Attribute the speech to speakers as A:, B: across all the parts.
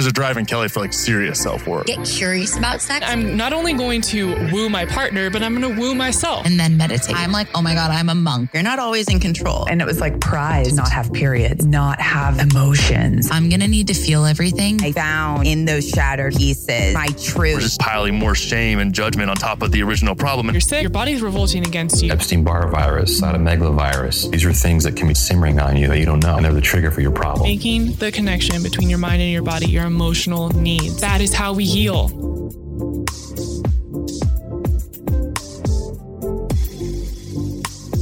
A: there's a drive in Kelli for like serious self work.
B: Get curious about sex.
C: I'm not only going to woo my partner, but I'm going to woo myself.
B: and then meditate.
D: I'm like, oh my God, I'm a monk. You're not always in control.
E: And it was like pride to not have periods, not have emotions.
B: I'm going to need to feel everything.
D: I found in those shattered pieces my truth.
A: We're just piling more shame and judgment on top of the original problem.
C: You're sick, your body's revolting against you.
F: Epstein Barr virus, cytomegalovirus. These are things that can be simmering on you that you don't know, and they're the trigger for your problem.
C: Making the connection between your mind and your body, your emotional needs. That is how we heal.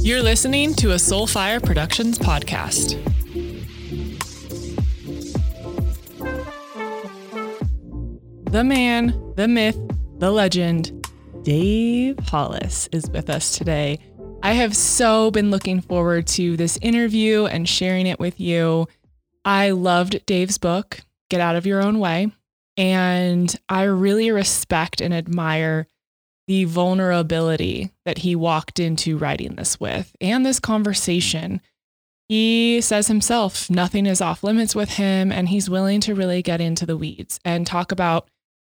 C: You're listening to a Soulfire Productions podcast. The man, the myth, the legend, Dave Hollis is with us today. I have so been looking forward to this interview and sharing it with you. I loved Dave's book, Get Out of Your Own Way, and I really respect and admire the vulnerability that he walked into writing this with and this conversation. He says himself, nothing is off limits with him, and he's willing to really get into the weeds and talk about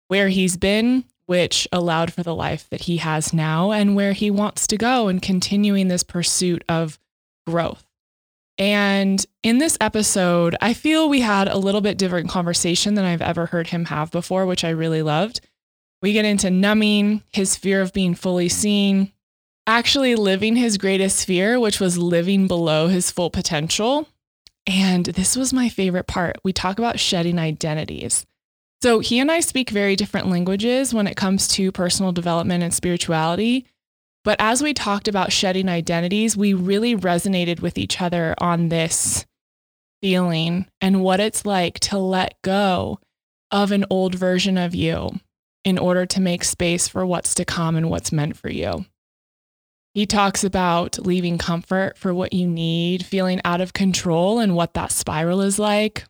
C: where he's been, which allowed for the life that he has now, and where he wants to go, and continuing this pursuit of growth. And in this episode, I feel we had a little bit different conversation than I've ever heard him have before, which I really loved. We get into numbing, his fear of being fully seen, actually living his greatest fear, which was living below his full potential. And this was my favorite part. We talk about shedding identities. So he and I speak very different languages when it comes to personal development and spirituality. But as we talked about shedding identities, we really resonated with each other on this feeling and what it's like to let go of an old version of you in order to make space for what's to come and what's meant for you. He talks about leaving comfort for what you need, feeling out of control, and what that spiral is like.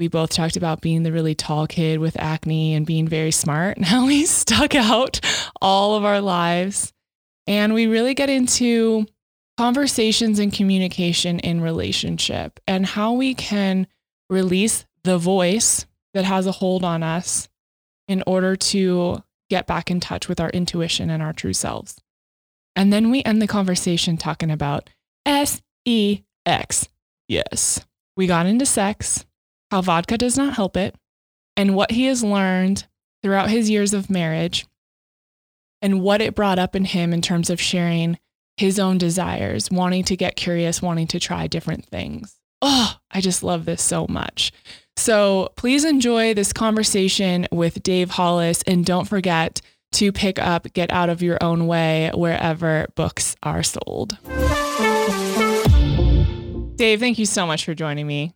C: We both talked about being the really tall kid with acne and being very smart and how we stuck out all of our lives. And we really get into conversations and communication in relationship and how we can release the voice that has a hold on us in order to get back in touch with our intuition and our true selves. And then we end the conversation talking about S E X. Yes. We got into sex, how vodka does not help it, and what he has learned throughout his years of marriage and what it brought up in him in terms of sharing his own desires, wanting to get curious, wanting to try different things. Oh, I just love this so much. So please enjoy this conversation with Dave Hollis and don't forget to pick up Get Out of Your Own Way wherever books are sold. Dave, thank you so much for joining me.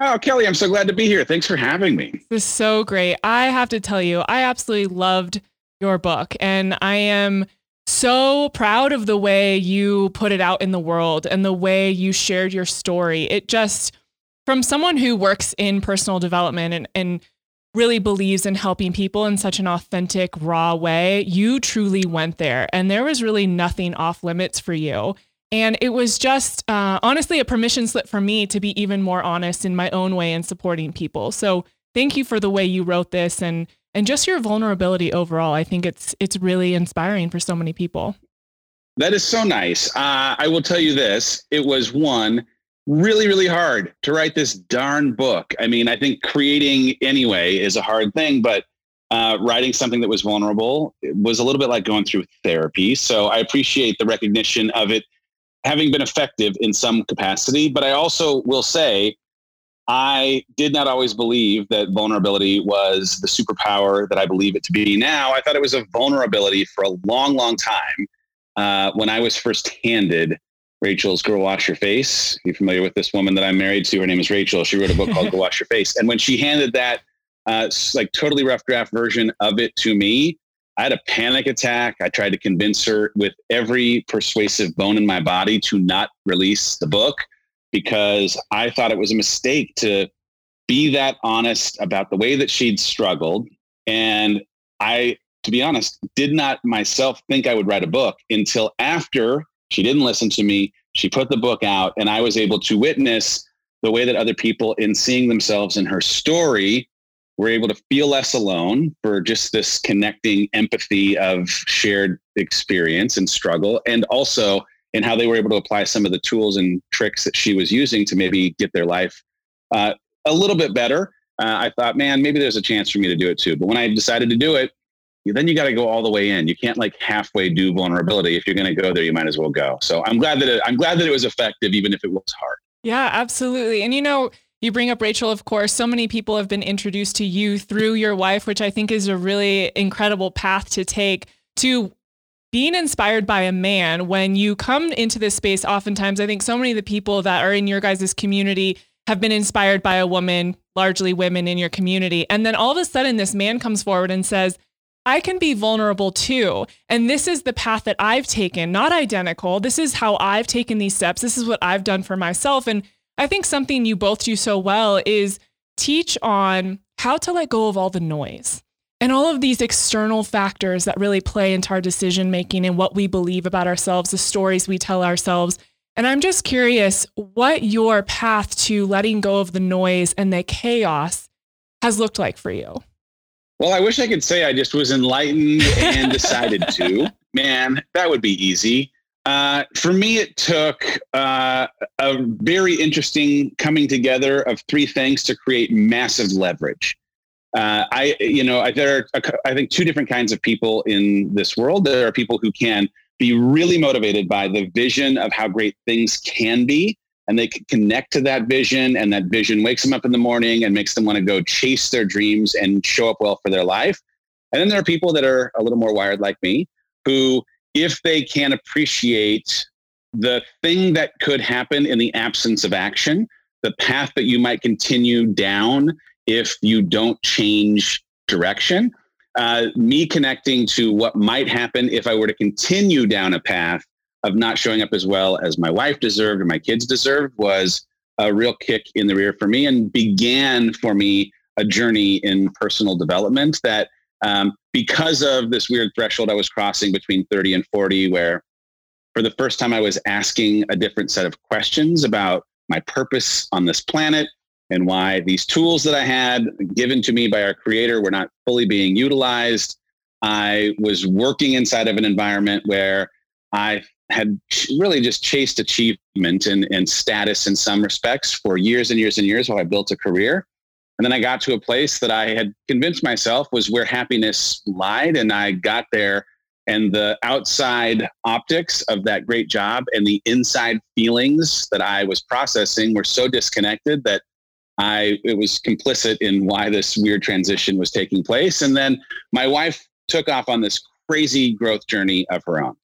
G: Oh, Kelli, I'm so glad to be here. Thanks for having me.
C: This is so great. I have to tell you, I absolutely loved your book, and I am so proud of the way you put it out in the world and the way you shared your story. It just, from someone who works in personal development and, and really believes in helping people in such an authentic, raw way, you truly went there. And there was really nothing off limits for you. And it was just uh, honestly a permission slip for me to be even more honest in my own way in supporting people. So thank you for the way you wrote this and and just your vulnerability overall. I think it's it's really inspiring for so many people.
G: That is so nice. Uh, I will tell you this it was one really, really hard to write this darn book. I mean, I think creating anyway is a hard thing, but uh, writing something that was vulnerable was a little bit like going through therapy. So I appreciate the recognition of it having been effective in some capacity. But I also will say, I did not always believe that vulnerability was the superpower that I believe it to be now. I thought it was a vulnerability for a long, long time. Uh, when I was first handed Rachel's Girl Wash Your Face, you familiar with this woman that I'm married to? Her name is Rachel. She wrote a book called Girl Wash Your Face. And when she handed that uh, like totally rough draft version of it to me, I had a panic attack. I tried to convince her with every persuasive bone in my body to not release the book because I thought it was a mistake to be that honest about the way that she'd struggled. And I, to be honest, did not myself think I would write a book until after she didn't listen to me. She put the book out, and I was able to witness the way that other people, in seeing themselves in her story, were able to feel less alone for just this connecting empathy of shared experience and struggle, and also in how they were able to apply some of the tools and tricks that she was using to maybe get their life uh, a little bit better. Uh, I thought, man, maybe there's a chance for me to do it too. But when I decided to do it, then you got to go all the way in. You can't like halfway do vulnerability. If you're going to go there, you might as well go. So I'm glad that it, I'm glad that it was effective, even if it was hard.
C: Yeah, absolutely. And you know, you bring up Rachel, of course. So many people have been introduced to you through your wife, which I think is a really incredible path to take to being inspired by a man. When you come into this space, oftentimes, I think so many of the people that are in your guys' community have been inspired by a woman, largely women in your community. And then all of a sudden, this man comes forward and says, I can be vulnerable too. And this is the path that I've taken, not identical. This is how I've taken these steps. This is what I've done for myself. And I think something you both do so well is teach on how to let go of all the noise and all of these external factors that really play into our decision making and what we believe about ourselves, the stories we tell ourselves. And I'm just curious what your path to letting go of the noise and the chaos has looked like for you.
G: Well, I wish I could say I just was enlightened and decided to. Man, that would be easy. Uh, for me, it took uh, a very interesting coming together of three things to create massive leverage. Uh, I, you know, there are, I think, two different kinds of people in this world. There are people who can be really motivated by the vision of how great things can be, and they can connect to that vision, and that vision wakes them up in the morning and makes them want to go chase their dreams and show up well for their life. And then there are people that are a little more wired like me, who, if they can appreciate the thing that could happen in the absence of action, the path that you might continue down if you don't change direction, uh, me connecting to what might happen if I were to continue down a path of not showing up as well as my wife deserved or my kids deserved was a real kick in the rear for me and began for me a journey in personal development that um, because of this weird threshold I was crossing between 30 and 40, where for the first time I was asking a different set of questions about my purpose on this planet and why these tools that I had given to me by our creator were not fully being utilized. I was working inside of an environment where I had really just chased achievement and, and status in some respects for years and years and years while I built a career. And then I got to a place that I had convinced myself was where happiness lied. And I got there, and the outside optics of that great job and the inside feelings that I was processing were so disconnected that I it was complicit in why this weird transition was taking place. And then my wife took off on this crazy growth journey of her own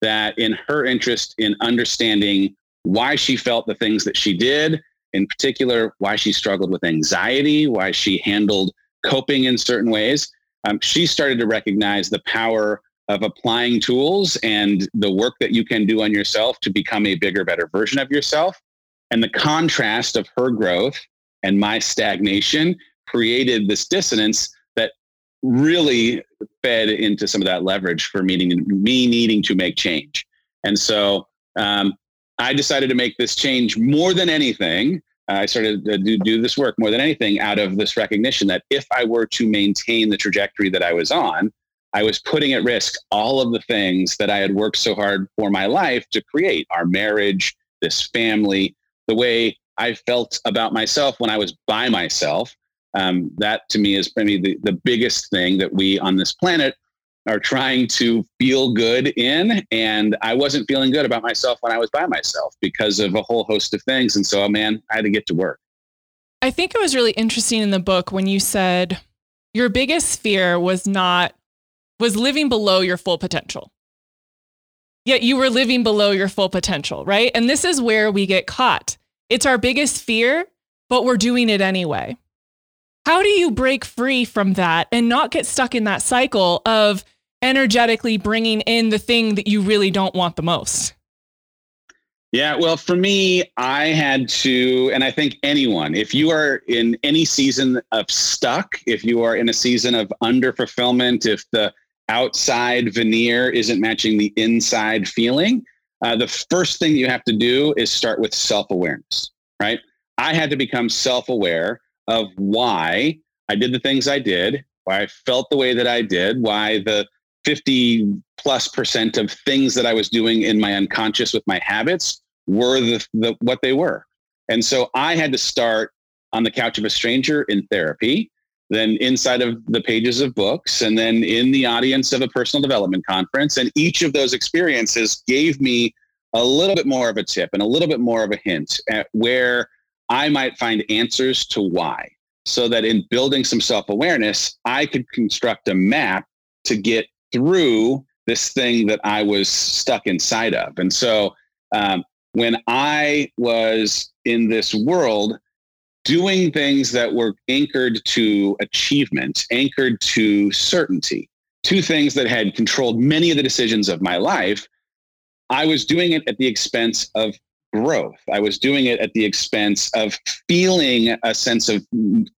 G: that in her interest in understanding why she felt the things that she did, in particular, why she struggled with anxiety, why she handled coping in certain ways, um, she started to recognize the power of applying tools and the work that you can do on yourself to become a bigger, better version of yourself. And the contrast of her growth and my stagnation created this dissonance that really fed into some of that leverage for meeting me needing to make change. And so um, I decided to make this change more than anything. I started to do, do this work more than anything out of this recognition that if I were to maintain the trajectory that I was on, I was putting at risk all of the things that I had worked so hard for my life to create our marriage, this family, the way I felt about myself when I was by myself um, that to me is maybe the, the biggest thing that we on this planet are trying to feel good in. And I wasn't feeling good about myself when I was by myself because of a whole host of things. And so, man, I had to get to work.
C: I think it was really interesting in the book when you said your biggest fear was not, was living below your full potential. Yet you were living below your full potential, right? And this is where we get caught. It's our biggest fear, but we're doing it anyway. How do you break free from that and not get stuck in that cycle of energetically bringing in the thing that you really don't want the most?
G: Yeah, well, for me, I had to, and I think anyone, if you are in any season of stuck, if you are in a season of under fulfillment, if the outside veneer isn't matching the inside feeling, uh, the first thing you have to do is start with self awareness, right? I had to become self aware of why I did the things I did, why I felt the way that I did, why the 50 plus percent of things that I was doing in my unconscious with my habits were the, the what they were. And so I had to start on the couch of a stranger in therapy, then inside of the pages of books, and then in the audience of a personal development conference. And each of those experiences gave me a little bit more of a tip and a little bit more of a hint at where I might find answers to why. So that in building some self awareness, I could construct a map to get through this thing that I was stuck inside of. And so um, when I was in this world doing things that were anchored to achievement, anchored to certainty, two things that had controlled many of the decisions of my life, I was doing it at the expense of growth. I was doing it at the expense of feeling a sense of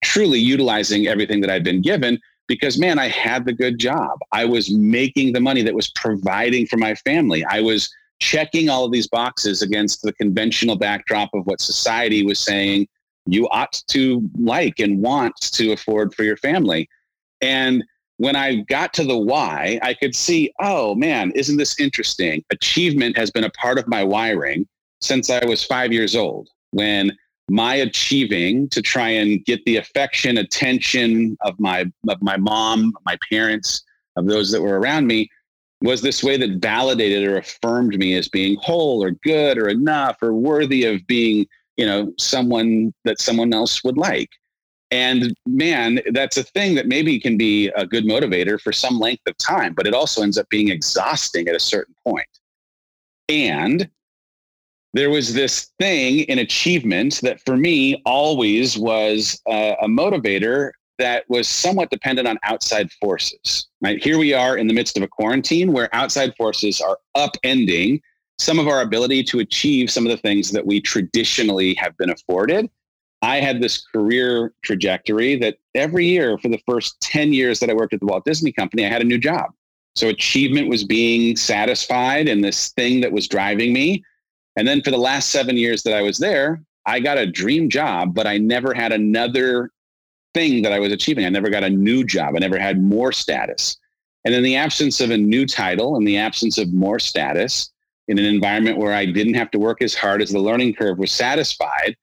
G: truly utilizing everything that I'd been given because man, I had the good job. I was making the money that was providing for my family. I was checking all of these boxes against the conventional backdrop of what society was saying you ought to like and want to afford for your family. And when I got to the why, I could see, oh man, isn't this interesting? Achievement has been a part of my wiring since I was five years old. When my achieving to try and get the affection, attention of my of my mom, my parents, of those that were around me, was this way that validated or affirmed me as being whole or good or enough or worthy of being, you know, someone that someone else would like. And man, that's a thing that maybe can be a good motivator for some length of time, but it also ends up being exhausting at a certain point. And there was this thing in achievement that for me always was a, a motivator that was somewhat dependent on outside forces. Right here we are in the midst of a quarantine where outside forces are upending some of our ability to achieve some of the things that we traditionally have been afforded. I had this career trajectory that every year for the first 10 years that I worked at the Walt Disney Company, I had a new job. So achievement was being satisfied and this thing that was driving me and then for the last seven years that I was there, I got a dream job, but I never had another thing that I was achieving. I never got a new job. I never had more status. And in the absence of a new title, in the absence of more status, in an environment where I didn't have to work as hard as the learning curve was satisfied,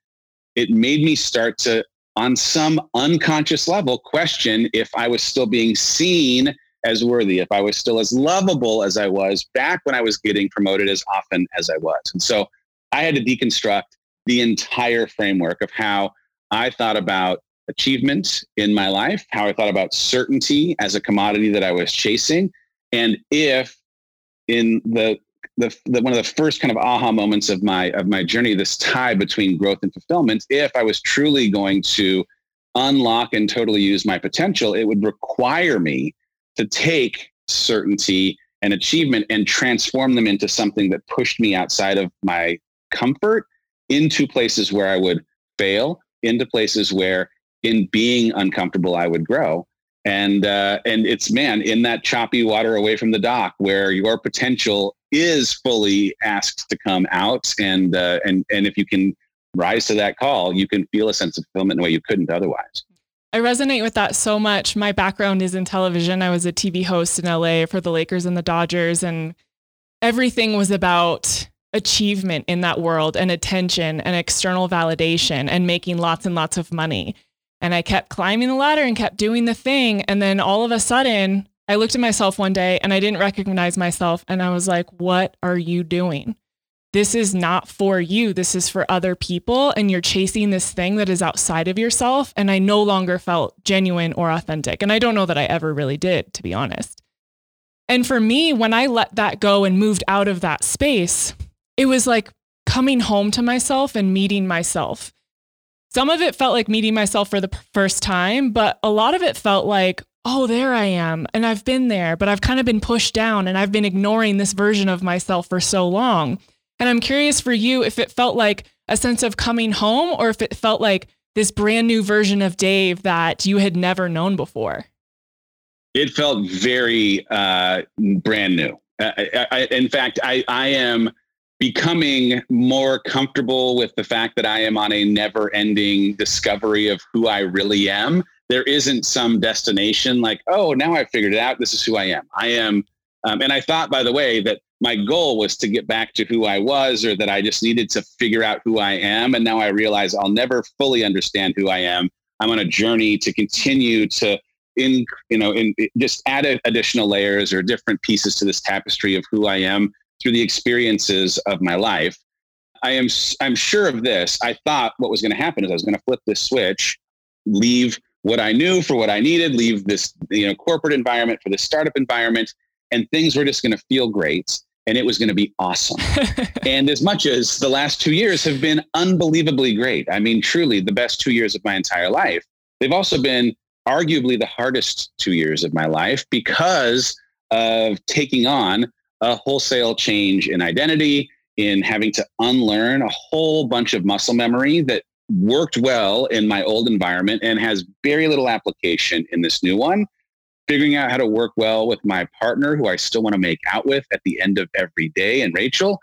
G: it made me start to, on some unconscious level, question if I was still being seen as worthy, if I was still as lovable as I was back when I was getting promoted as often as I was. And so I had to deconstruct the entire framework of how I thought about achievement in my life, how I thought about certainty as a commodity that I was chasing, and if in the the, the, one of the first kind of aha moments of my of my journey, this tie between growth and fulfillment, if I was truly going to unlock and totally use my potential, it would require me to take certainty and achievement and transform them into something that pushed me outside of my comfort into places where I would fail, into places where in being uncomfortable I would grow. And uh, and it's man in that choppy water away from the dock where your potential is fully asked to come out, and uh, and and if you can rise to that call, you can feel a sense of fulfillment in a way you couldn't otherwise.
C: I resonate with that so much. My background is in television. I was a TV host in LA for the Lakers and the Dodgers, and everything was about achievement in that world and attention and external validation and making lots and lots of money. And I kept climbing the ladder and kept doing the thing. And then all of a sudden, I looked at myself one day and I didn't recognize myself. And I was like, what are you doing? this is not for you. This is for other people. And you're chasing this thing that is outside of yourself. And I no longer felt genuine or authentic. And I don't know that I ever really did, to be honest. And for me, when I let that go and moved out of that space, it was like coming home to myself and meeting myself. Some of it felt like meeting myself for the first time, but a lot of it felt like, oh, there I am. And I've been there, but I've kind of been pushed down and I've been ignoring this version of myself for so long. And I'm curious for you if it felt like a sense of coming home or if it felt like this brand new version of Dave that you had never known before.
G: It felt very uh, brand new. I, I, in fact, I, I am becoming more comfortable with the fact that I am on a never ending discovery of who I really am there isn't some destination like, oh, now I figured it out. This is who I am. I am. Um, and I thought, by the way, that my goal was to get back to who I was or that I just needed to figure out who I am. And now I realize I'll never fully understand who I am. I'm on a journey to continue to in you know in just add additional layers or different pieces to this tapestry of who I am through the experiences of my life. I am I'm sure of this. I thought what was going to happen is I was going to flip this switch, leave what I knew for what I needed, leave this you know corporate environment for the startup environment, and things were just going to feel great and it was going to be awesome. and as much as the last two years have been unbelievably great, I mean, truly the best two years of my entire life, they've also been arguably the hardest two years of my life because of taking on a wholesale change in identity, in having to unlearn a whole bunch of muscle memory that worked well in my old environment and has very little application in this new one. Figuring out how to work well with my partner, who I still want to make out with at the end of every day, and Rachel.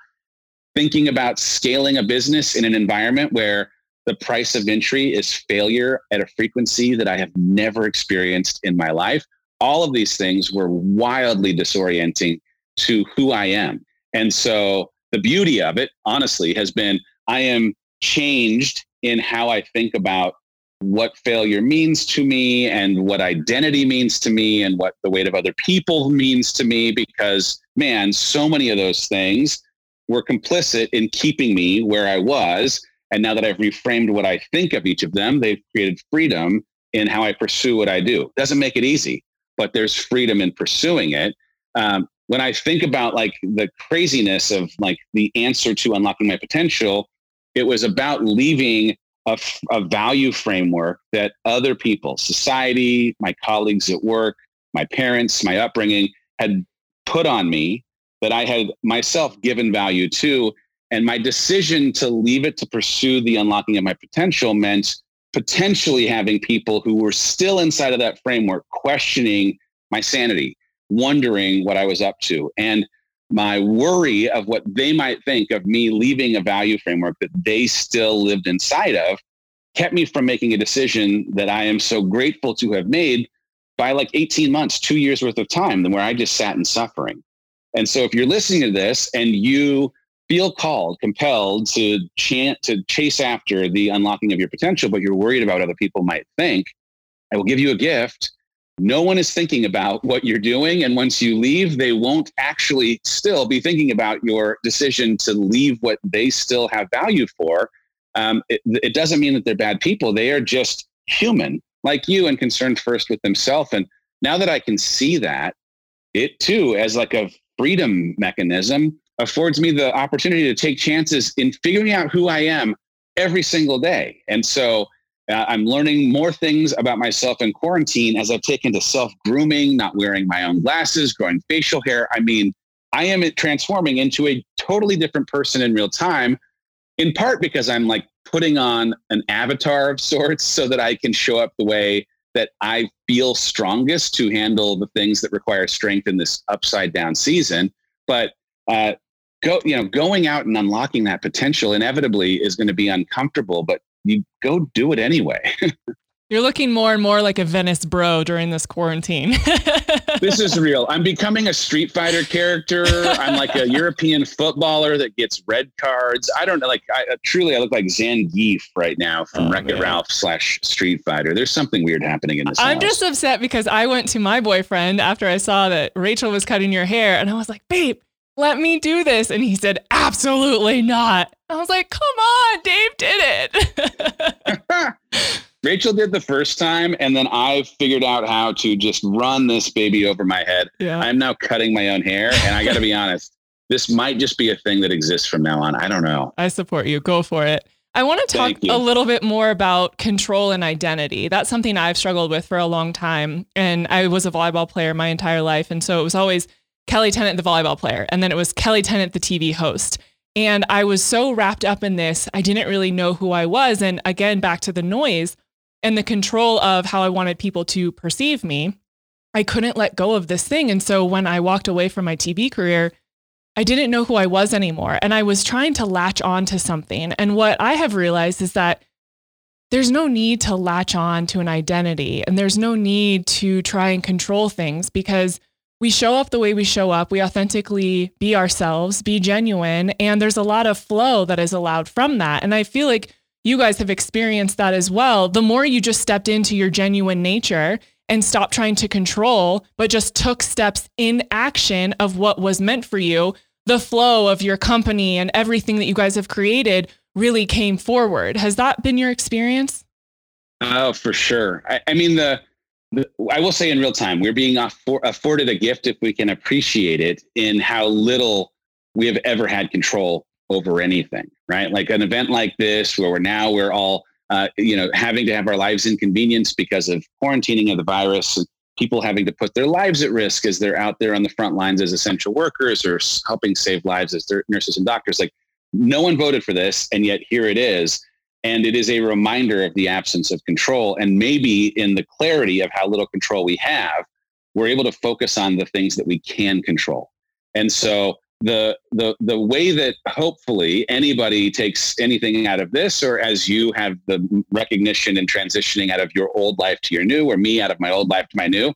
G: Thinking about scaling a business in an environment where the price of entry is failure at a frequency that I have never experienced in my life. All of these things were wildly disorienting to who I am. And so the beauty of it, honestly, has been I am changed in how I think about what failure means to me and what identity means to me and what the weight of other people means to me because man so many of those things were complicit in keeping me where I was and now that I've reframed what I think of each of them, they've created freedom in how I pursue what I do. Doesn't make it easy, but there's freedom in pursuing it. Um, when I think about like the craziness of like the answer to unlocking my potential, it was about leaving a, a value framework that other people, society, my colleagues at work, my parents, my upbringing had put on me that I had myself given value to and my decision to leave it to pursue the unlocking of my potential meant potentially having people who were still inside of that framework questioning my sanity, wondering what I was up to. And my worry of what they might think of me leaving a value framework that they still lived inside of kept me from making a decision that I am so grateful to have made by like 18 months, two years worth of time, than where I just sat in suffering. And so if you're listening to this and you feel called, compelled to chant to chase after the unlocking of your potential, but you're worried about what other people might think, I will give you a gift. No one is thinking about what you're doing. And once you leave, they won't actually still be thinking about your decision to leave what they still have value for. Um, it, it doesn't mean that they're bad people. They are just human like you and concerned first with themselves. And now that I can see that, it too, as like a freedom mechanism, affords me the opportunity to take chances in figuring out who I am every single day. And so I'm learning more things about myself in quarantine as I've taken to self grooming, not wearing my own glasses, growing facial hair. I mean, I am transforming into a totally different person in real time, in part because I'm like putting on an avatar of sorts so that I can show up the way that I feel strongest to handle the things that require strength in this upside down season. But uh, go you know going out and unlocking that potential inevitably is going to be uncomfortable but you go do it anyway
C: You're looking more and more like a Venice bro during this quarantine.
G: this is real. I'm becoming a Street Fighter character. I'm like a European footballer that gets red cards. I don't know. Like, I, uh, truly, I look like Zangief right now from oh, Wreck It Ralph slash Street Fighter. There's something weird happening in this.
C: I'm
G: house.
C: just upset because I went to my boyfriend after I saw that Rachel was cutting your hair, and I was like, babe let me do this. And he said, absolutely not. I was like, come on, Dave did
G: it. Rachel did the first time, and then I figured out how to just run this baby over my head. Yeah. I'm now cutting my own hair, and I got to be honest, this might just be a thing that exists from now on. I don't know.
C: I support you. Go for it. I want to talk a little bit more about control and identity. That's something I've struggled with for a long time. And I was a volleyball player my entire life. And so it was always Kelli Tennant, the volleyball player, and then it was Kelli Tennant, the TV host. And I was so wrapped up in this, I didn't really know who I was. And again, back to the noise and the control of how I wanted people to perceive me, I couldn't let go of this thing. And so when I walked away from my TV career, I didn't know who I was anymore. And I was trying to latch on to something. And what I have realized is that there's no need to latch on to an identity and there's no need to try and control things because we show up the way we show up. We authentically be ourselves, be genuine, and there's a lot of flow that is allowed from that. And I feel like you guys have experienced that as well. The more you just stepped into your genuine nature and stopped trying to control, but just took steps in action of what was meant for you, the flow of your company and everything that you guys have created really came forward. Has that been your experience?
G: Oh, for sure. I, I mean, the, the, I will say in real time, we're being affor- afforded a gift if we can appreciate it in how little we have ever had control over anything, right? Like an event like this, where we're now we're all, uh, you know, having to have our lives inconvenienced because of quarantining of the virus, and people having to put their lives at risk as they're out there on the front lines as essential workers or helping save lives as nurses and doctors. Like no one voted for this, and yet here it is. And it is a reminder of the absence of control. And maybe in the clarity of how little control we have, we're able to focus on the things that we can control. And so the the the way that hopefully anybody takes anything out of this, or as you have the recognition and transitioning out of your old life to your new, or me out of my old life to my new,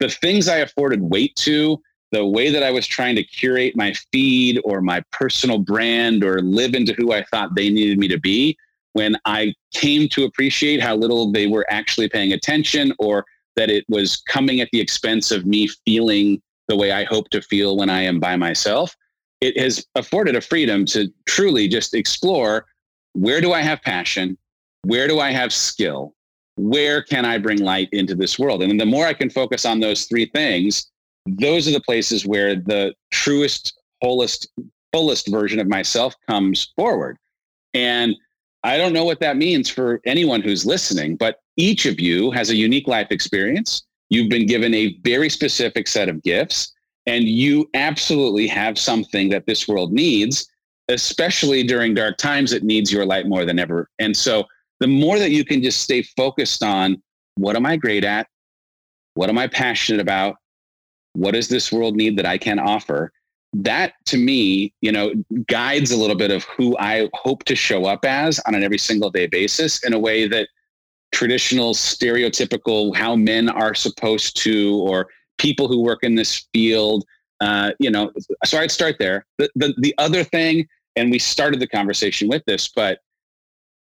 G: the things I afforded weight to the way that I was trying to curate my feed or my personal brand or live into who I thought they needed me to be, when I came to appreciate how little they were actually paying attention or that it was coming at the expense of me feeling the way I hope to feel when I am by myself, it has afforded a freedom to truly just explore where do I have passion? Where do I have skill? Where can I bring light into this world? And the more I can focus on those three things, those are the places where the truest, wholest, fullest version of myself comes forward. And I don't know what that means for anyone who's listening, but each of you has a unique life experience. You've been given a very specific set of gifts, and you absolutely have something that this world needs, especially during dark times. It needs your light more than ever. And so, the more that you can just stay focused on what am I great at? What am I passionate about? what does this world need that I can offer? That to me, you know, guides a little bit of who I hope to show up as on an every single day basis in a way that traditional stereotypical how men are supposed to or people who work in this field uh, you know so i'd start there. The, the, the other thing and we started the conversation with this but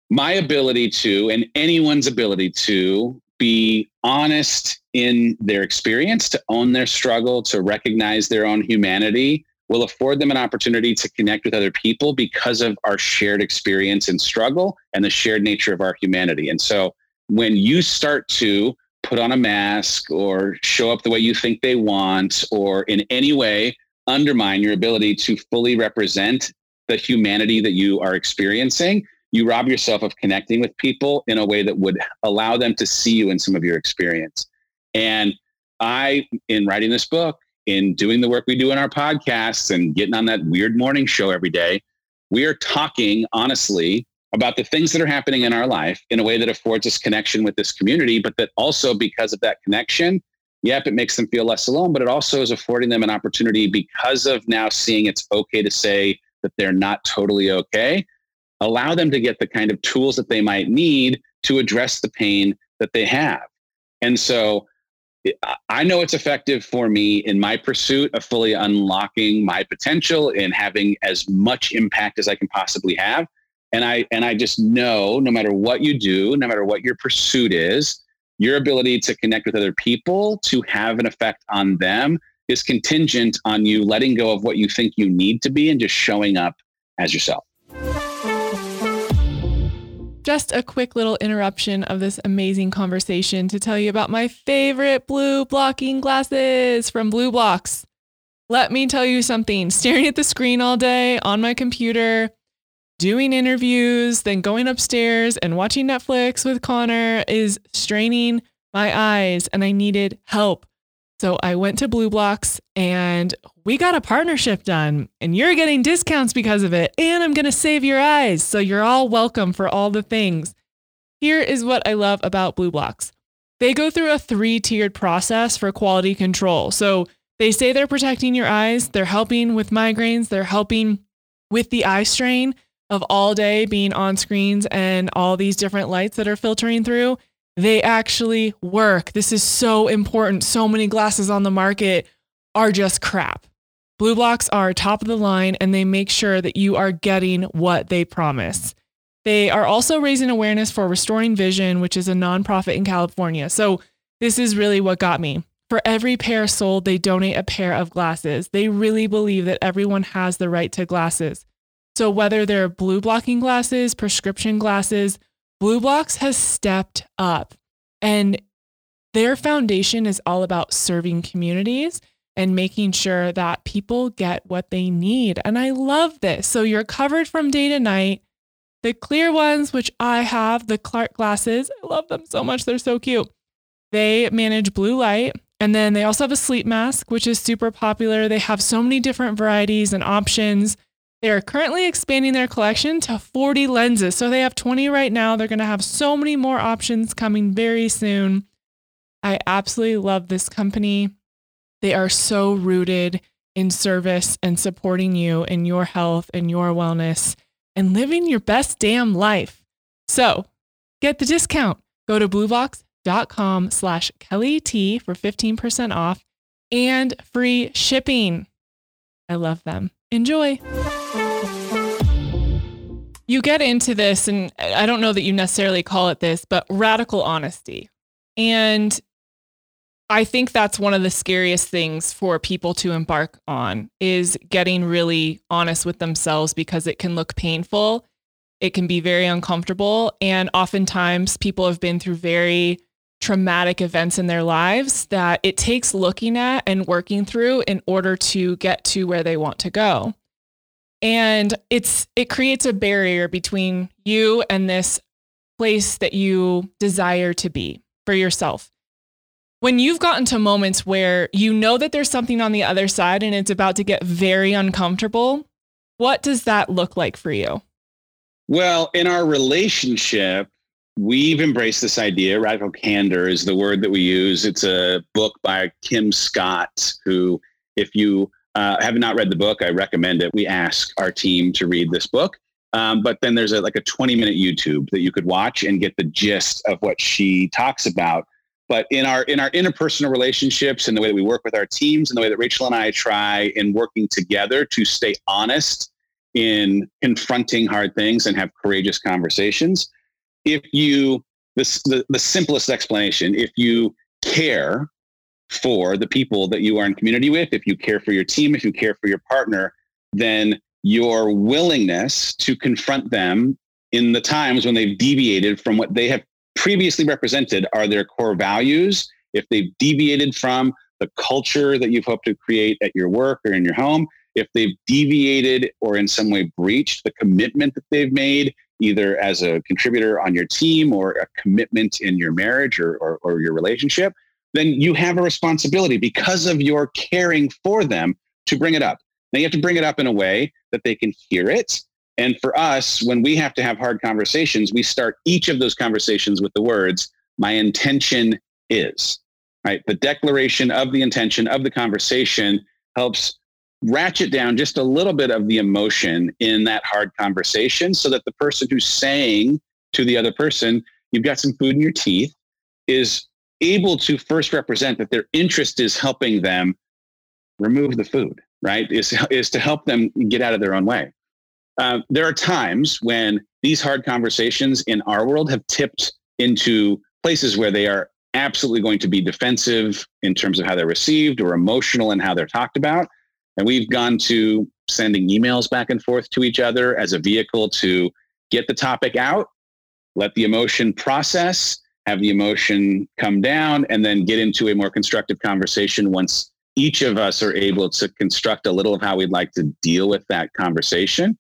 G: my ability to and anyone's ability to be honest in their experience, to own their struggle, to recognize their own humanity, will afford them an opportunity to connect with other people because of our shared experience and struggle and the shared nature of our humanity. And so when you start to put on a mask or show up the way you think they want, or in any way undermine your ability to fully represent the humanity that you are experiencing, you rob yourself of connecting with people in a way that would allow them to see you in some of your experience. And I, in writing this book, in doing the work we do in our podcasts and getting on that weird morning show every day, we are talking honestly about the things that are happening in our life in a way that affords us connection with this community, but that also because of that connection, yep, it makes them feel less alone, but it also is affording them an opportunity because of now seeing it's okay to say that they're not totally okay allow them to get the kind of tools that they might need to address the pain that they have. And so I know it's effective for me in my pursuit of fully unlocking my potential and having as much impact as I can possibly have. And I and I just know no matter what you do, no matter what your pursuit is, your ability to connect with other people, to have an effect on them is contingent on you letting go of what you think you need to be and just showing up as yourself.
C: Just a quick little interruption of this amazing conversation to tell you about my favorite blue blocking glasses from BLUblox. Let me tell you something staring at the screen all day on my computer, doing interviews, then going upstairs and watching Netflix with Connor is straining my eyes, and I needed help. So I went to BLUblox and we got a partnership done, and you're getting discounts because of it. And I'm going to save your eyes. So you're all welcome for all the things. Here is what I love about BLUblox they go through a three tiered process for quality control. So they say they're protecting your eyes, they're helping with migraines, they're helping with the eye strain, of all day being on screens and all these different lights that are filtering through, they actually work. This is so important. So many glasses on the market are just crap. BLUblox are top of the line and they make sure that you are getting what they promise. They are also raising awareness for Restoring Vision, which is a nonprofit in California. So, this is really what got me. For every pair sold, they donate a pair of glasses. They really believe that everyone has the right to glasses. So, whether they're blue blocking glasses, prescription glasses, BLUblox has stepped up and their foundation is all about serving communities and making sure that people get what they need. And I love this. So, you're covered from day to night. The clear ones, which I have, the Clark glasses, I love them so much. They're so cute. They manage blue light. And then they also have a sleep mask, which is super popular. They have so many different varieties and options. They are currently expanding their collection to 40 lenses. So they have 20 right now. They're going to have so many more options coming very soon. I absolutely love this company. They are so rooted in service and supporting you in your health and your wellness and living your best damn life. So get the discount. Go to blublox.com slash Kelli T for 15% off and free shipping. I love them. Enjoy. You get into this, and I don't know that you necessarily call it this, but radical honesty. And I think that's one of the scariest things for people to embark on is getting really honest with themselves because it can look painful. It can be very uncomfortable. And oftentimes people have been through very traumatic events in their lives that it takes looking at and working through in order to get to where they want to go. And it's it creates a barrier between you and this place that you desire to be for yourself when you've gotten to moments where you know that there's something on the other side and it's about to get very uncomfortable, what does that look like for you?
G: Well, in our relationship, we've embraced this idea. Radical candor is the word that we use. It's a book by Kim Scott, who, if you uh, have not read the book, I recommend it. We ask our team to read this book. Um, but then there's a, like a 20 minute YouTube that you could watch and get the gist of what she talks about but in our in our interpersonal relationships and the way that we work with our teams and the way that Rachel and I try in working together to stay honest in confronting hard things and have courageous conversations. If you this the, the simplest explanation, if you care for the people that you are in community with, if you care for your team, if you care for your partner, then your willingness to confront them in the times when they've deviated from what they have previously represented are their core values. If they've deviated from the culture that you've hoped to create at your work or in your home, if they've deviated or in some way breached the commitment that they've made, either as a contributor on your team or a commitment in your marriage or, or, or your relationship, then you have a responsibility because of your caring for them to bring it up. Now you have to bring it up in a way that they can hear it and for us, when we have to have hard conversations, we start each of those conversations with the words, my intention is, right? The declaration of the intention of the conversation helps ratchet down just a little bit of the emotion in that hard conversation so that the person who's saying to the other person, you've got some food in your teeth, is able to first represent that their interest is helping them remove the food, right? Is, is to help them get out of their own way. Uh, there are times when these hard conversations in our world have tipped into places where they are absolutely going to be defensive in terms of how they're received or emotional in how they're talked about. And we've gone to sending emails back and forth to each other as a vehicle to get the topic out, let the emotion process, have the emotion come down, and then get into a more constructive conversation once each of us are able to construct a little of how we'd like to deal with that conversation.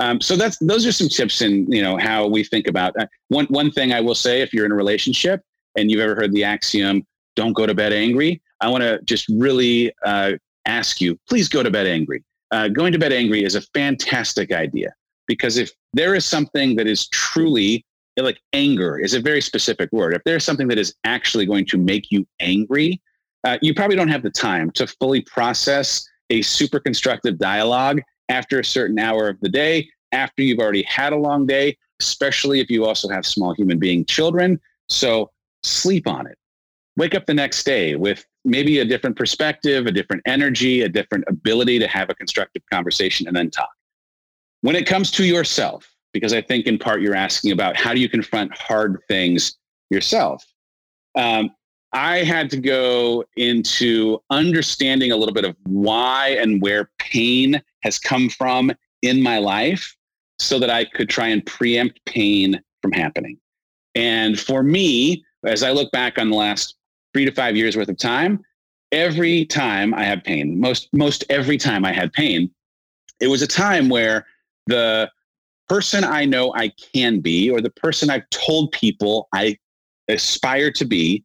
G: Um, so that's those are some tips in you know how we think about uh, one one thing I will say if you're in a relationship and you've ever heard the axiom don't go to bed angry I want to just really uh, ask you please go to bed angry uh, going to bed angry is a fantastic idea because if there is something that is truly like anger is a very specific word if there's something that is actually going to make you angry uh, you probably don't have the time to fully process a super constructive dialogue after a certain hour of the day, after you've already had a long day, especially if you also have small human being children. So sleep on it. Wake up the next day with maybe a different perspective, a different energy, a different ability to have a constructive conversation and then talk. When it comes to yourself, because I think in part you're asking about how do you confront hard things yourself. Um, I had to go into understanding a little bit of why and where pain has come from in my life so that I could try and preempt pain from happening. And for me, as I look back on the last three to five years worth of time, every time I have pain, most most every time I had pain, it was a time where the person I know I can be, or the person I've told people I aspire to be,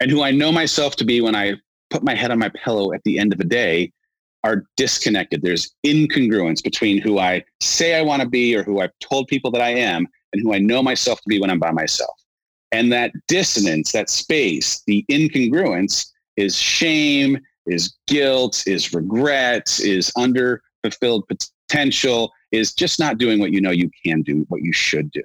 G: and who I know myself to be when I put my head on my pillow at the end of the day, are disconnected. There's incongruence between who I say I want to be or who I've told people that I am and who I know myself to be when I'm by myself. And that dissonance, that space, the incongruence is shame, is guilt, is regret, is under fulfilled potential, is just not doing what you know you can do, what you should do.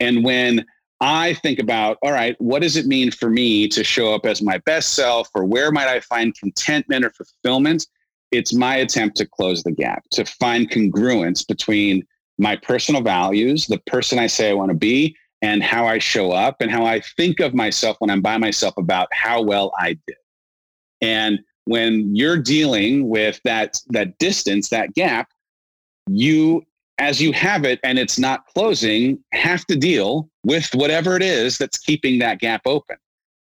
G: And when I think about, all right, what does it mean for me to show up as my best self, or where might I find contentment or fulfillment? It's my attempt to close the gap, to find congruence between my personal values, the person I say I want to be, and how I show up and how I think of myself when I'm by myself about how well I did. And when you're dealing with that that distance, that gap, you as you have it and it's not closing, have to deal with whatever it is that's keeping that gap open.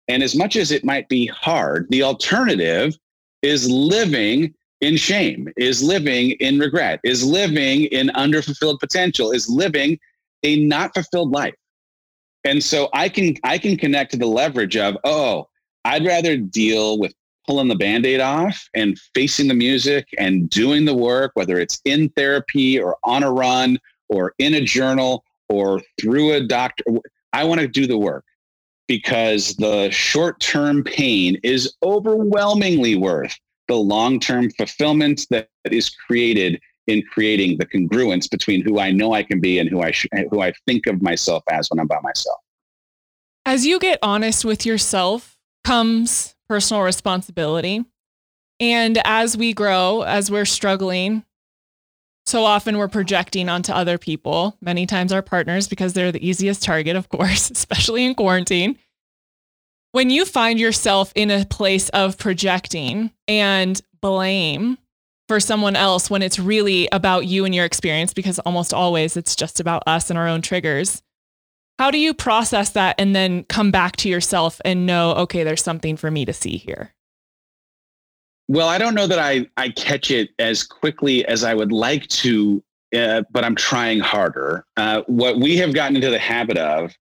G: And as much as it might be hard, the alternative is living in shame, is living in regret, is living in underfulfilled potential, is living a not fulfilled life. And so I can I can connect to the leverage of, oh, I'd rather deal with pulling the band-aid off and facing the music and doing the work, whether it's in therapy or on a run or in a journal or through a doctor. I want to do the work because the short-term pain is overwhelmingly worth the long-term fulfillment that is created in creating the congruence between who I know I can be and who I sh- who I think of myself as when I'm by myself.
C: As you get honest with yourself comes personal responsibility. And as we grow, as we're struggling, so often we're projecting onto other people, many times our partners, because they're the easiest target, of course, especially in quarantine. When you find yourself in a place of projecting and blame for someone else when it's really about you and your experience, because almost always it's just about us and our own triggers, how do you process that and then come back to yourself and know, okay, there's something for me to see here?
G: Well, I don't know that I, I catch it as quickly as I would like to, uh, but I'm trying harder. Uh, what we have gotten into the habit of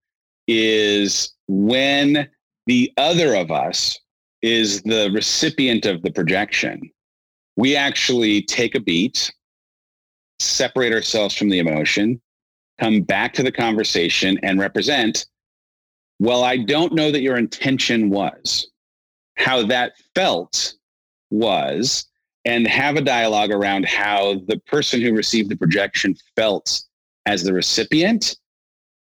G: is when the other of us is the recipient of the projection, we actually take a beat, separate ourselves from the emotion, come back to the conversation and represent, well, I don't know that your intention was, how that felt was, and have a dialogue around how the person who received the projection felt as the recipient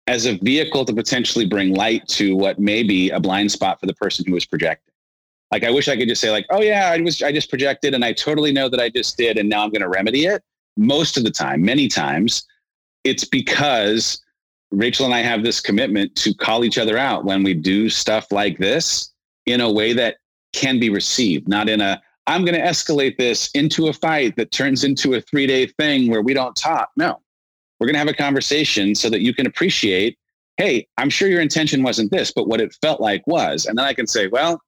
G: as a vehicle to potentially bring light to what may be a blind spot for the person who was projecting. Like I wish I could just say like, "Oh yeah, I was I just projected and I totally know that I just did and now I'm going to remedy it." Most of the time, many times, it's because Rachel and I have this commitment to call each other out when we do stuff like this in a way that can be received, not in a I'm going to escalate this into a fight that turns into a three day thing where we don't talk. No, we're going to have a conversation so that you can appreciate, hey, I'm sure your intention wasn't this, but what it felt like was. And then I can say, well,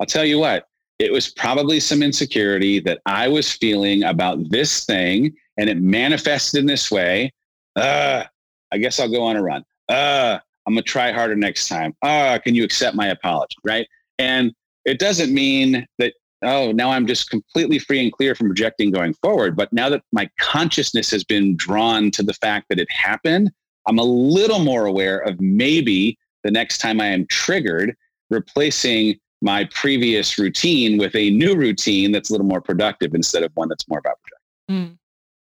G: I'll tell you what, it was probably some insecurity that I was feeling about this thing and it manifested in this way uh, I guess I'll go on a run. Uh, I'm gonna try harder next time. Uh, can you accept my apology? Right. And it doesn't mean that, oh, now I'm just completely free and clear from rejecting going forward. But now that my consciousness has been drawn to the fact that it happened, I'm a little more aware of maybe the next time I am triggered, replacing my previous routine with a new routine that's a little more productive instead of one that's more about projection.
C: Mm.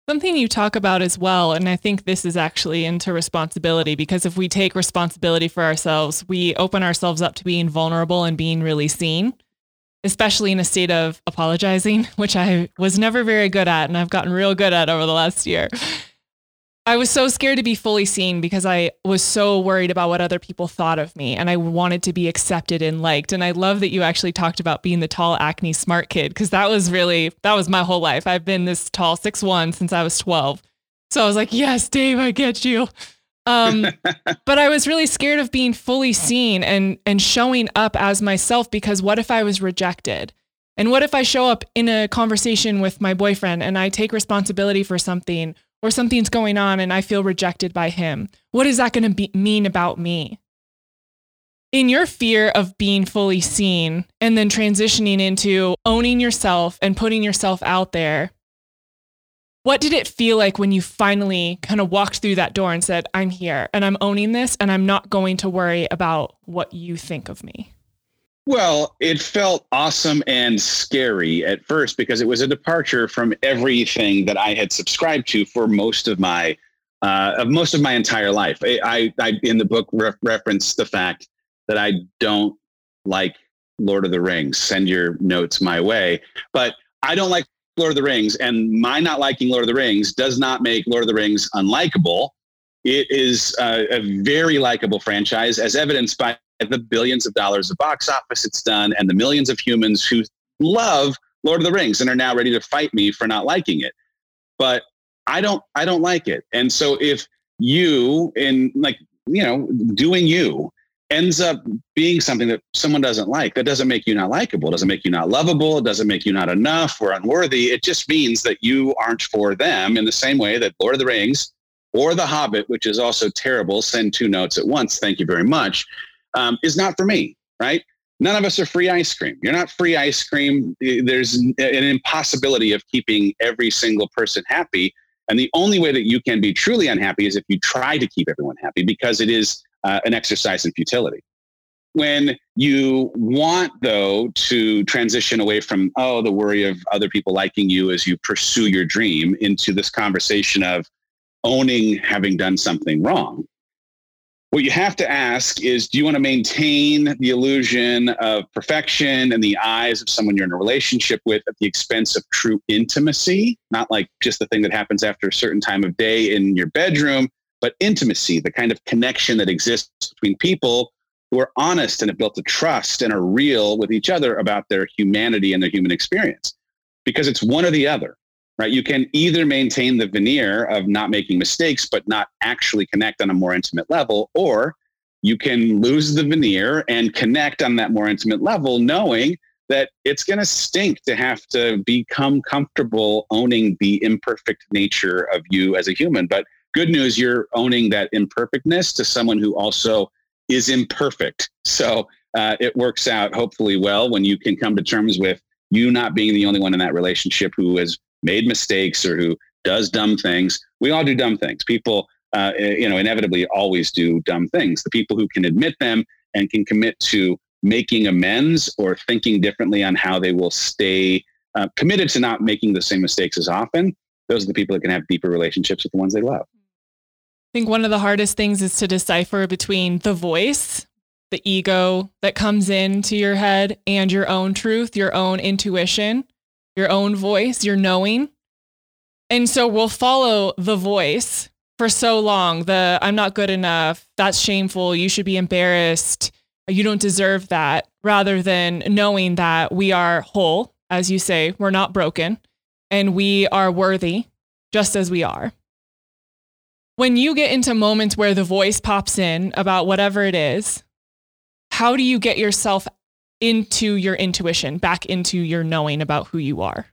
C: Something you talk about as well, and I think this is actually into responsibility because if we take responsibility for ourselves, we open ourselves up to being vulnerable and being really seen, especially in a state of apologizing, which I was never very good at and I've gotten real good at over the last year. I was so scared to be fully seen because I was so worried about what other people thought of me and I wanted to be accepted and liked. And I love that you actually talked about being the tall, acne, smart kid because that was really, that was my whole life. I've been this tall, six one since I was 12. So I was like, yes, Dave, I get you. Um, but I was really scared of being fully seen and, and showing up as myself because what if I was rejected? And what if I show up in a conversation with my boyfriend and I take responsibility for something or something's going on and I feel rejected by him. What is that going to mean about me? In your fear of being fully seen and then transitioning into owning yourself and putting yourself out there, what did it feel like when you finally kind of walked through that door and said, I'm here and I'm owning this and I'm not going to worry about what you think of me?
G: Well, it felt awesome and scary at first because it was a departure from everything that I had subscribed to for most of my uh, of most of my entire life. I, I, in the book re- reference the fact that I don't like Lord of the Rings. Send your notes my way, but I don't like Lord of the Rings, and my not liking Lord of the Rings does not make Lord of the Rings unlikable. It is uh, a very likable franchise, as evidenced by the billions of dollars of box office it's done and the millions of humans who love Lord of the Rings and are now ready to fight me for not liking it. But I don't I don't like it. And so if you in like you know doing you ends up being something that someone doesn't like that doesn't make you not likable doesn't make you not lovable it doesn't make you not enough or unworthy it just means that you aren't for them in the same way that lord of the rings or the hobbit which is also terrible send two notes at once thank you very much um, is not for me, right? None of us are free ice cream. You're not free ice cream. There's an impossibility of keeping every single person happy. And the only way that you can be truly unhappy is if you try to keep everyone happy because it is uh, an exercise in futility. When you want, though, to transition away from, oh, the worry of other people liking you as you pursue your dream into this conversation of owning having done something wrong, what you have to ask is do you want to maintain the illusion of perfection in the eyes of someone you're in a relationship with at the expense of true intimacy? Not like just the thing that happens after a certain time of day in your bedroom but intimacy the kind of connection that exists between people who are honest and have built a trust and are real with each other about their humanity and their human experience. Because it's one or the other right? You can either maintain the veneer of not making mistakes, but not actually connect on a more intimate level, or you can lose the veneer and connect on that more intimate level, knowing that it's going to stink to have to become comfortable owning the imperfect nature of you as a human. But good news, you're owning that imperfectness to someone who also is imperfect. So uh, it works out hopefully well when you can come to terms with you not being the only one in that relationship who is made mistakes or who does dumb things. We all do dumb things. People, uh, eh, you know, inevitably always do dumb things. The people who can admit them and can commit to making amends or thinking differently on how they will stay uh, committed to not making the same mistakes as often, those are the people that can have deeper relationships with the ones they love.
C: I think one of the hardest things is to decipher between the voice, the ego that comes into your head, and your own truth, your own intuition your own voice, your knowing. And so we'll follow the voice for so long the I'm not good enough, that's shameful, you should be embarrassed, you don't deserve that, rather than knowing that we are whole, as you say, we're not broken, and we are worthy just as we are. When you get into moments where the voice pops in about whatever it is, how do you get yourself into your intuition, back into your knowing about who you are.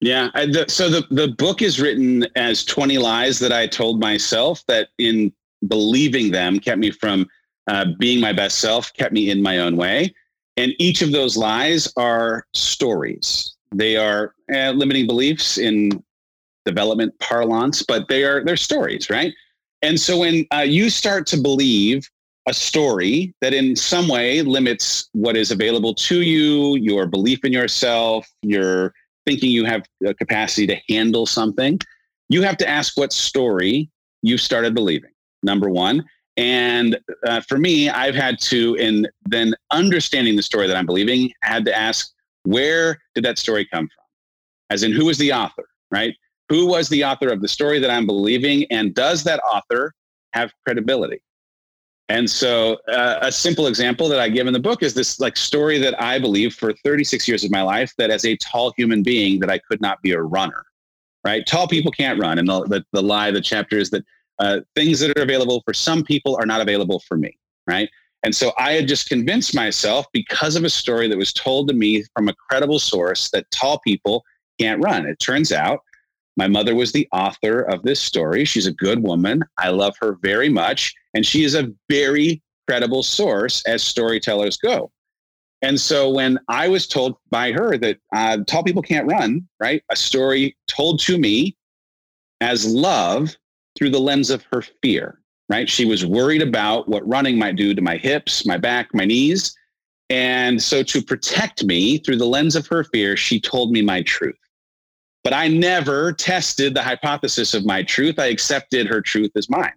G: Yeah. I, the, so the, the book is written as 20 lies that I told myself that in believing them kept me from uh, being my best self, kept me in my own way. And each of those lies are stories. They are uh, limiting beliefs in development parlance, but they are they're stories, right? And so when uh, you start to believe a story that in some way limits what is available to you, your belief in yourself, your thinking you have the capacity to handle something, you have to ask what story you started believing, number one. And uh, for me, I've had to, in then understanding the story that I'm believing, I had to ask, where did that story come from? As in, who was the author, right? Who was the author of the story that I'm believing? And does that author have credibility? And so, uh, a simple example that I give in the book is this like story that I believe for 36 years of my life that as a tall human being that I could not be a runner, right? Tall people can't run, and the the, the lie the chapter is that uh, things that are available for some people are not available for me, right? And so I had just convinced myself because of a story that was told to me from a credible source that tall people can't run. It turns out my mother was the author of this story. She's a good woman. I love her very much. And she is a very credible source as storytellers go. And so when I was told by her that uh, tall people can't run, right? A story told to me as love through the lens of her fear, right? She was worried about what running might do to my hips, my back, my knees. And so to protect me through the lens of her fear, she told me my truth. But I never tested the hypothesis of my truth. I accepted her truth as mine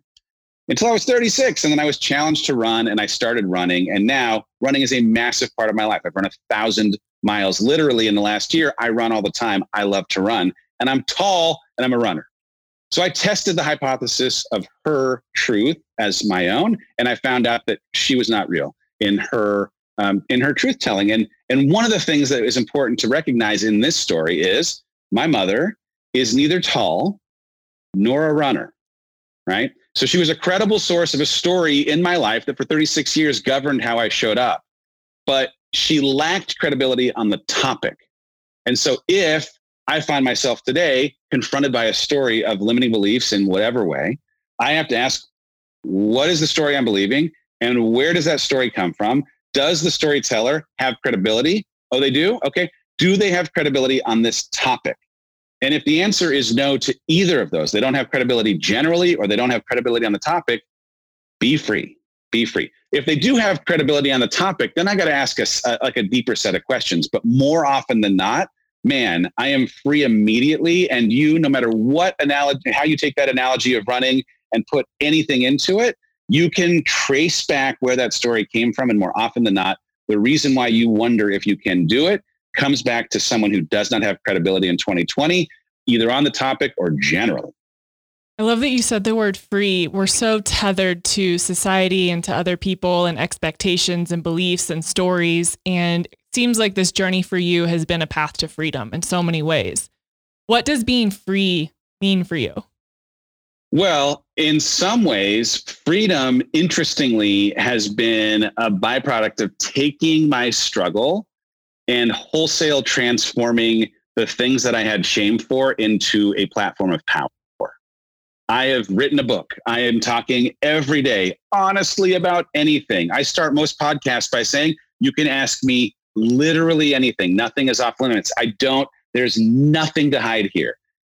G: until I was 36. And then I was challenged to run and I started running. And now running is a massive part of my life. I've run a thousand miles literally in the last year. I run all the time. I love to run and I'm tall and I'm a runner. So I tested the hypothesis of her truth as my own. And I found out that she was not real in her um, in her truth telling. And and one of the things that is important to recognize in this story is my mother is neither tall nor a runner, right? So she was a credible source of a story in my life that for 36 years governed how I showed up. But she lacked credibility on the topic. And so if I find myself today confronted by a story of limiting beliefs in whatever way, I have to ask, what is the story I'm believing? And where does that story come from? Does the storyteller have credibility? Oh, they do? Okay. Do they have credibility on this topic? And if the answer is no to either of those, they don't have credibility generally or they don't have credibility on the topic, be free. Be free. If they do have credibility on the topic, then I got to ask a, like a deeper set of questions. But more often than not, man, I am free immediately. And you, no matter what analogy, how you take that analogy of running and put anything into it, you can trace back where that story came from. And more often than not, the reason why you wonder if you can do it comes back to someone who does not have credibility in 2020, either on the topic or generally.
C: I love that you said the word free. We're so tethered to society and to other people and expectations and beliefs and stories. And it seems like this journey for you has been a path to freedom in so many ways. What does being free mean for you?
G: Well, in some ways, freedom, interestingly, has been a byproduct of taking my struggle and wholesale transforming the things that I had shame for into a platform of power. I have written a book. I am talking every day, honestly, about anything. I start most podcasts by saying, you can ask me literally anything. Nothing is off limits. I don't, there's nothing to hide here.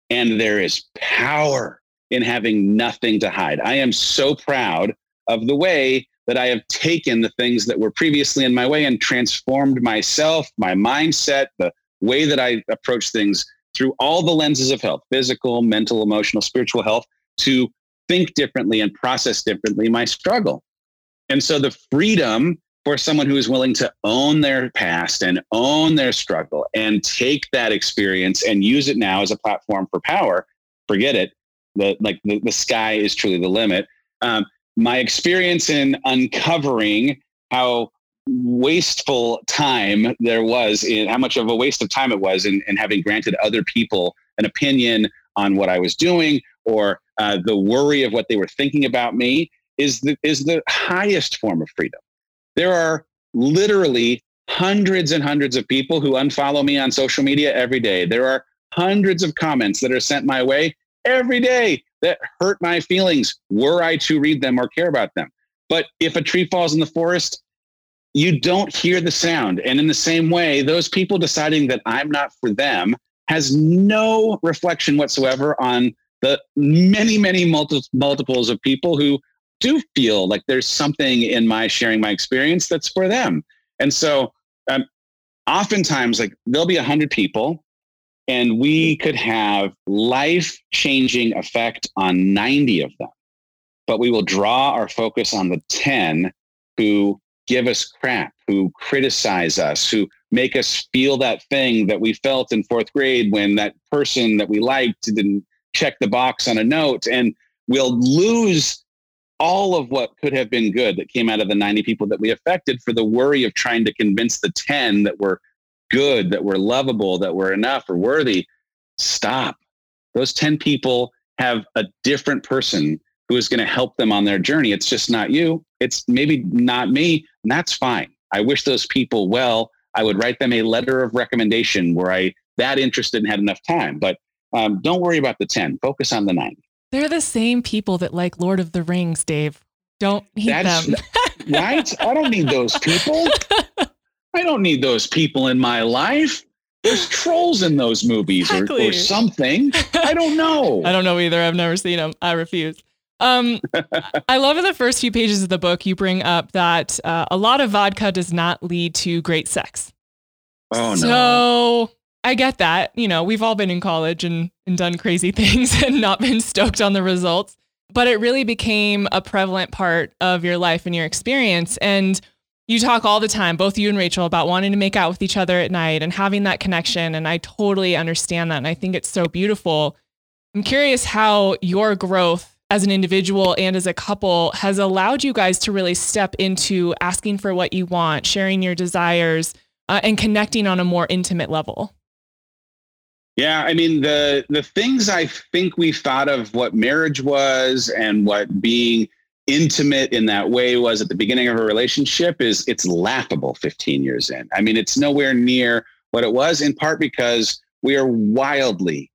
G: And there is power in having nothing to hide. I am so proud of the way that I have taken the things that were previously in my way and transformed myself, my mindset, the way that I approach things through all the lenses of health physical, mental, emotional, spiritual health to think differently and process differently my struggle. And so the freedom for someone who is willing to own their past and own their struggle and take that experience and use it now as a platform for power, forget it. The, like the, the sky is truly the limit. Um, my experience in uncovering how wasteful time there was in how much of a waste of time it was in, in having granted other people an opinion on what I was doing or uh, the worry of what they were thinking about me is the, is the highest form of freedom. There are literally hundreds and hundreds of people who unfollow me on social media every day. There are hundreds of comments that are sent my way every day that hurt my feelings were I to read them or care about them. But if a tree falls in the forest, you don't hear the sound. And in the same way, those people deciding that I'm not for them has no reflection whatsoever on the many, many multi- multiples of people who do feel like there's something in my sharing my experience that's for them. And so, um, oftentimes, like there'll be a hundred people and we could have life changing effect on 90 of them. But we will draw our focus on the 10 who give us crap, who criticize us, who make us feel that thing that we felt in fourth grade when that person that we liked didn't check the box on a note. And we'll lose all of what could have been good that came out of the 90 people that we affected for the worry of trying to convince the 10 that were good, that were lovable, that were enough or worthy. Stop. Those 10 people have a different person who is going to help them on their journey. It's just not you. It's maybe not me. And that's fine. I wish those people well. I would write them a letter of recommendation where I that interested and had enough time. But um, don't worry about the 10. Focus on the nine.
C: They're the same people that like Lord of the Rings, Dave. Don't need them.
G: right. I don't need those people. I don't need those people in my life. There's trolls in those movies or,
C: Exactly.
G: or something. I don't know.
C: I don't know either. I've never seen them. I refuse. Um, I love in the first few pages of the book, you bring up that uh, a lot of vodka does not lead to great sex.
G: oh no.
C: So I get that. You know, we've all been in college and, and done crazy things and not been stoked on the results. But it really became a prevalent part of your life and your experience. And you talk all the time, both you and Rachel, about wanting to make out with each other at night and having that connection. And I totally understand that. And I think it's so beautiful. I'm curious how your growth as an individual and as a couple has allowed you guys to really step into asking for what you want, sharing your desires, uh, and connecting on a more intimate level.
G: Yeah, I mean the the things I think we thought of what marriage was and what being intimate in that way was at the beginning of a relationship is it's laughable 15 years in. I mean, it's nowhere near what it was in part because we are wildly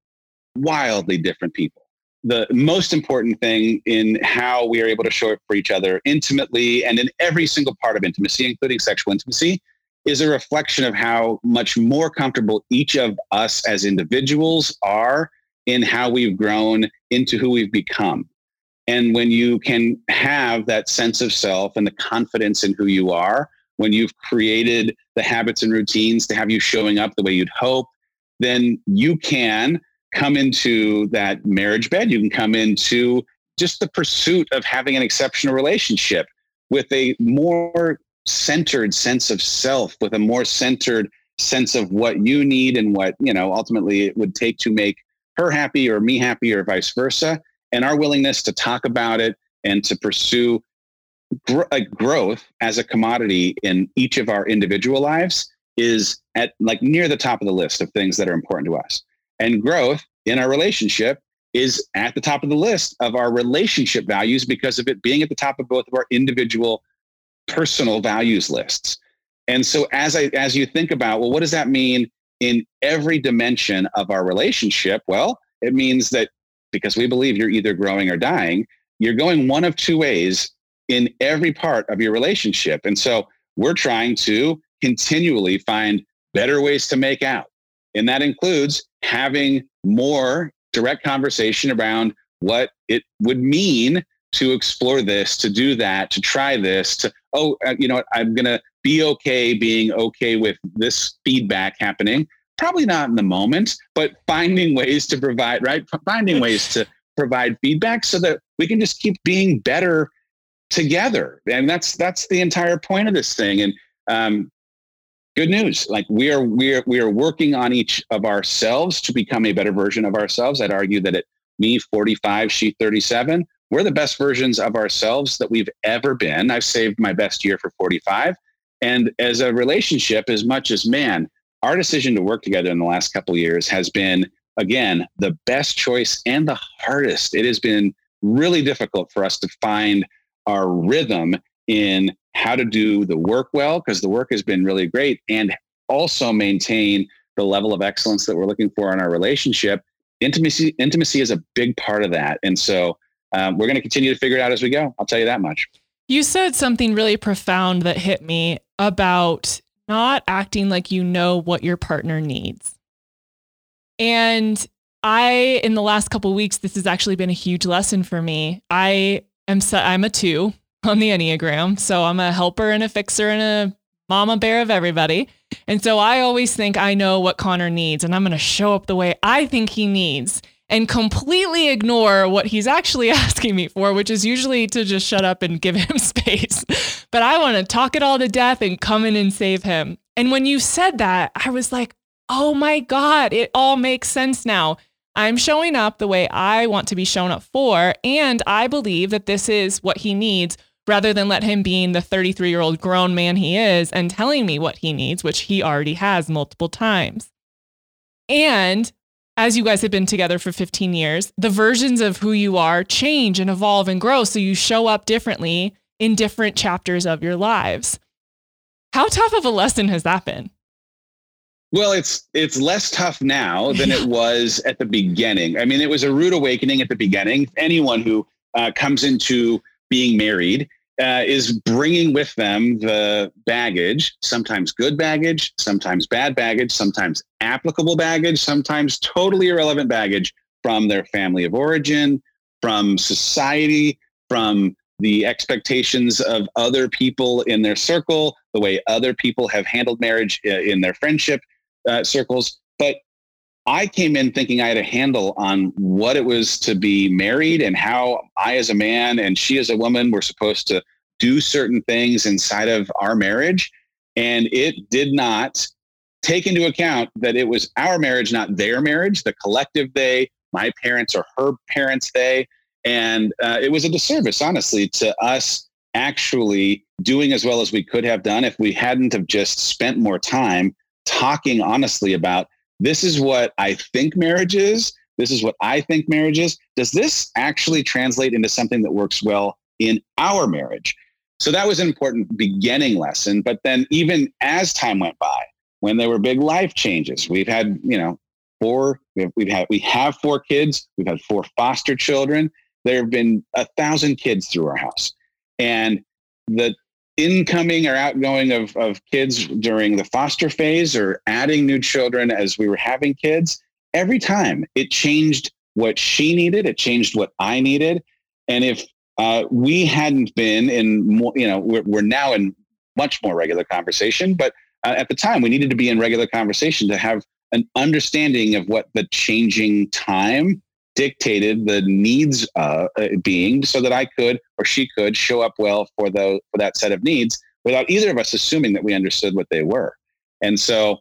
G: wildly different people. The most important thing in how we are able to show up for each other intimately and in every single part of intimacy, including sexual intimacy, is a reflection of how much more comfortable each of us as individuals are in how we've grown into who we've become. And when you can have that sense of self and the confidence in who you are, when you've created the habits and routines to have you showing up the way you'd hope, then you can come into that marriage bed. You can come into just the pursuit of having an exceptional relationship with a more centered sense of self, with a more centered sense of what you need and what, you know, ultimately it would take to make her happy or me happy or vice versa. And our willingness to talk about it and to pursue gr- uh, growth as a commodity in each of our individual lives is at like near the top of the list of things that are important to us. And growth in our relationship is at the top of the list of our relationship values because of it being at the top of both of our individual personal values lists. And so as I as you think about, well, what does that mean in every dimension of our relationship? Well, it means that because we believe you're either growing or dying, you're going one of two ways in every part of your relationship. And so we're trying to continually find better ways to make out. And that includes having more direct conversation around what it would mean to explore this, to do that, to try this, to, oh, uh, you know what, I'm going to be okay being okay with this feedback happening. Probably not in the moment, but finding ways to provide, right? Finding ways to provide feedback so that we can just keep being better together. And that's that's the entire point of this thing. And um, good news, like we are we are we are working on each of ourselves to become a better version of ourselves. I'd argue that at me 45, she 37, we're the best versions of ourselves that we've ever been. I've saved my best year for 45. And as a relationship, as much as man, our decision to work together in the last couple years has been again the best choice and the hardest. It has been really difficult for us to find our rhythm in how to do the work well because the work has been really great and also maintain the level of excellence that we're looking for in our relationship. Intimacy intimacy is a big part of that and so um, we're going to continue to figure it out as we go. I'll tell you that much.
C: You said something really profound that hit me about not acting like you know what your partner needs. And I, in the last couple weeks, this has actually been a huge lesson for me. I am, I'm a two on the Enneagram. So I'm a helper and a fixer and a mama bear of everybody. And so I always think I know what Connor needs and I'm going to show up the way I think he needs and completely ignore what he's actually asking me for, which is usually to just shut up and give him space. But I want to talk it all to death and come in and save him. And when you said that, I was like, oh my God, it all makes sense now. I'm showing up the way I want to be shown up for. And I believe that this is what he needs rather than let him being the 33 year old grown man he is and telling me what he needs, which he already has multiple times. And as you guys have been together for 15 years, the versions of who you are change and evolve and grow. So you show up differently in different chapters of your lives. How tough of a lesson has that been?
G: Well, it's it's less tough now than it was at the beginning. I mean, it was a rude awakening at the beginning. Anyone who uh, comes into being married uh, is bringing with them the baggage, sometimes good baggage, sometimes bad baggage, sometimes applicable baggage, sometimes totally irrelevant baggage from their family of origin, from society, from the expectations of other people in their circle, the way other people have handled marriage uh, in their friendship uh, circles. But I came in thinking I had a handle on what it was to be married and how I, as a man, and she, as a woman, were supposed to do certain things inside of our marriage. And it did not take into account that it was our marriage, not their marriage, the collective they, my parents or her parents they. And uh, it was a disservice, honestly, to us actually doing as well as we could have done if we hadn't have just spent more time talking honestly about this is what I think marriage is. This is what I think marriage is. Does this actually translate into something that works well in our marriage? So that was an important beginning lesson. But then, even as time went by, when there were big life changes, we've had, you know, four, we've, we've had, we have four kids, we've had four foster children. There have been a thousand kids through our house. And the incoming or outgoing of, of kids during the foster phase or adding new children as we were having kids, every time it changed what she needed, it changed what I needed. And if uh, we hadn't been in more, you know, we're, we're now in much more regular conversation, but uh, at the time we needed to be in regular conversation to have an understanding of what the changing time dictated the needs uh, uh, being so that I could or she could show up well for the for that set of needs without either of us assuming that we understood what they were. And so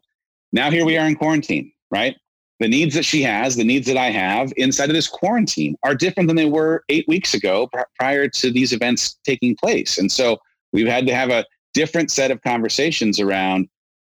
G: now here we are in quarantine, right? The needs that she has, the needs that I have inside of this quarantine are different than they were eight weeks ago pr- prior to these events taking place. And so we've had to have a different set of conversations around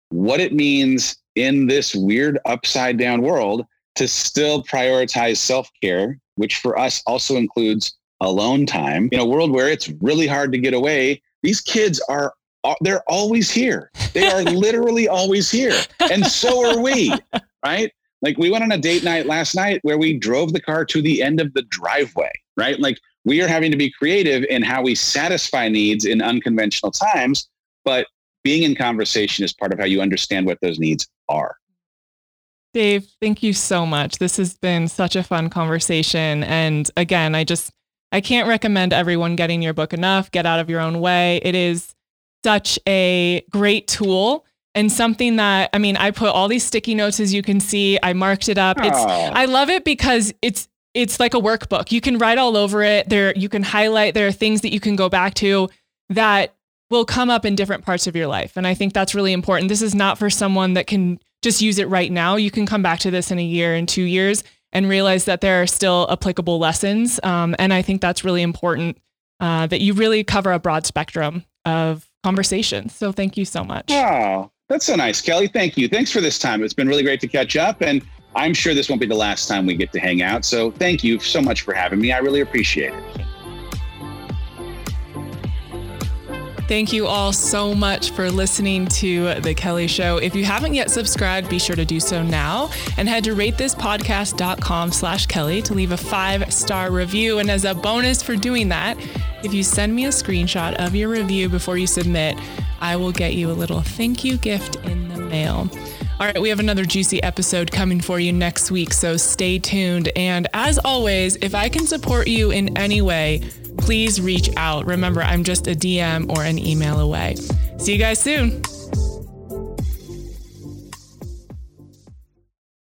G: what it means in this weird upside down world to still prioritize self care, which for us also includes alone time. In a world where it's really hard to get away, these kids are uh, they're always here. They are literally always here. And so are we, right? Like we went on a date night last night where we drove the car to the end of the driveway, right? Like we are having to be creative in how we satisfy needs in unconventional times, but being in conversation is part of how you understand what those needs are.
C: Dave, thank you so much. This has been such a fun conversation. And again, I just, I can't recommend everyone getting your book enough. Get out of your own way. It is such a great tool and something that, I mean, I put all these sticky notes as you can see. I marked it up. It's, I love it because it's, it's like a workbook. You can write all over it. There, you can highlight. There are things that you can go back to that will come up in different parts of your life. And I think that's really important. This is not for someone that can just use it right now. You can come back to this in a year and two years and realize that there are still applicable lessons. Um, and I think that's really important uh, that you really cover a broad spectrum of conversations. So thank you so much.
G: Wow. That's so nice, Kelli. Thank you. Thanks for this time. It's been really great to catch up. And I'm sure this won't be the last time we get to hang out. So thank you so much for having me. I really appreciate it.
C: Thank you all so much for listening to The Kelli Show. If you haven't yet subscribed, be sure to do so now and head to ratethispodcast.com slash Kelli to leave a five star review. And as a bonus for doing that, if you send me a screenshot of your review before you submit, I will get you a little thank you gift in the mail. All right, we have another juicy episode coming for you next week, so stay tuned. And as always, if I can support you in any way, please reach out. Remember, I'm just a DM or an email away. See you guys soon.